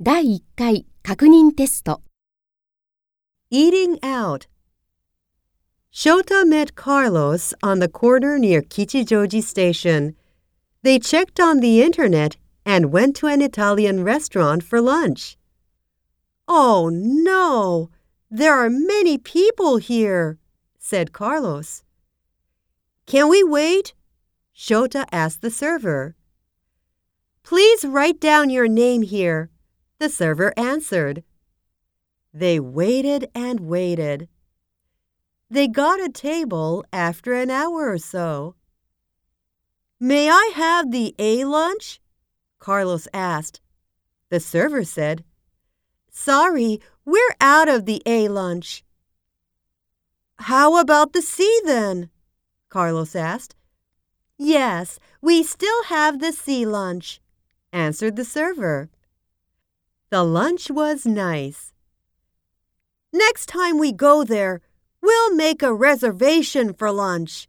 第1回確認テスト Eating out. Shota met Carlos on the corner near Kichijoji Station. They checked on the internet and went to an Italian restaurant for lunch. Oh no! There are many people here, said Carlos. Can we wait? Shota asked the server. Please write down your name here, the server answered. They waited and waited. They got a table after an hour or so. May I have the A lunch? Carlos asked. The server said, Sorry, we're out of the A lunch. How about the C then? Carlos asked. Yes, we still have the C lunch, answered the server. The lunch was nice. Next time we go there, we'll make a reservation for lunch,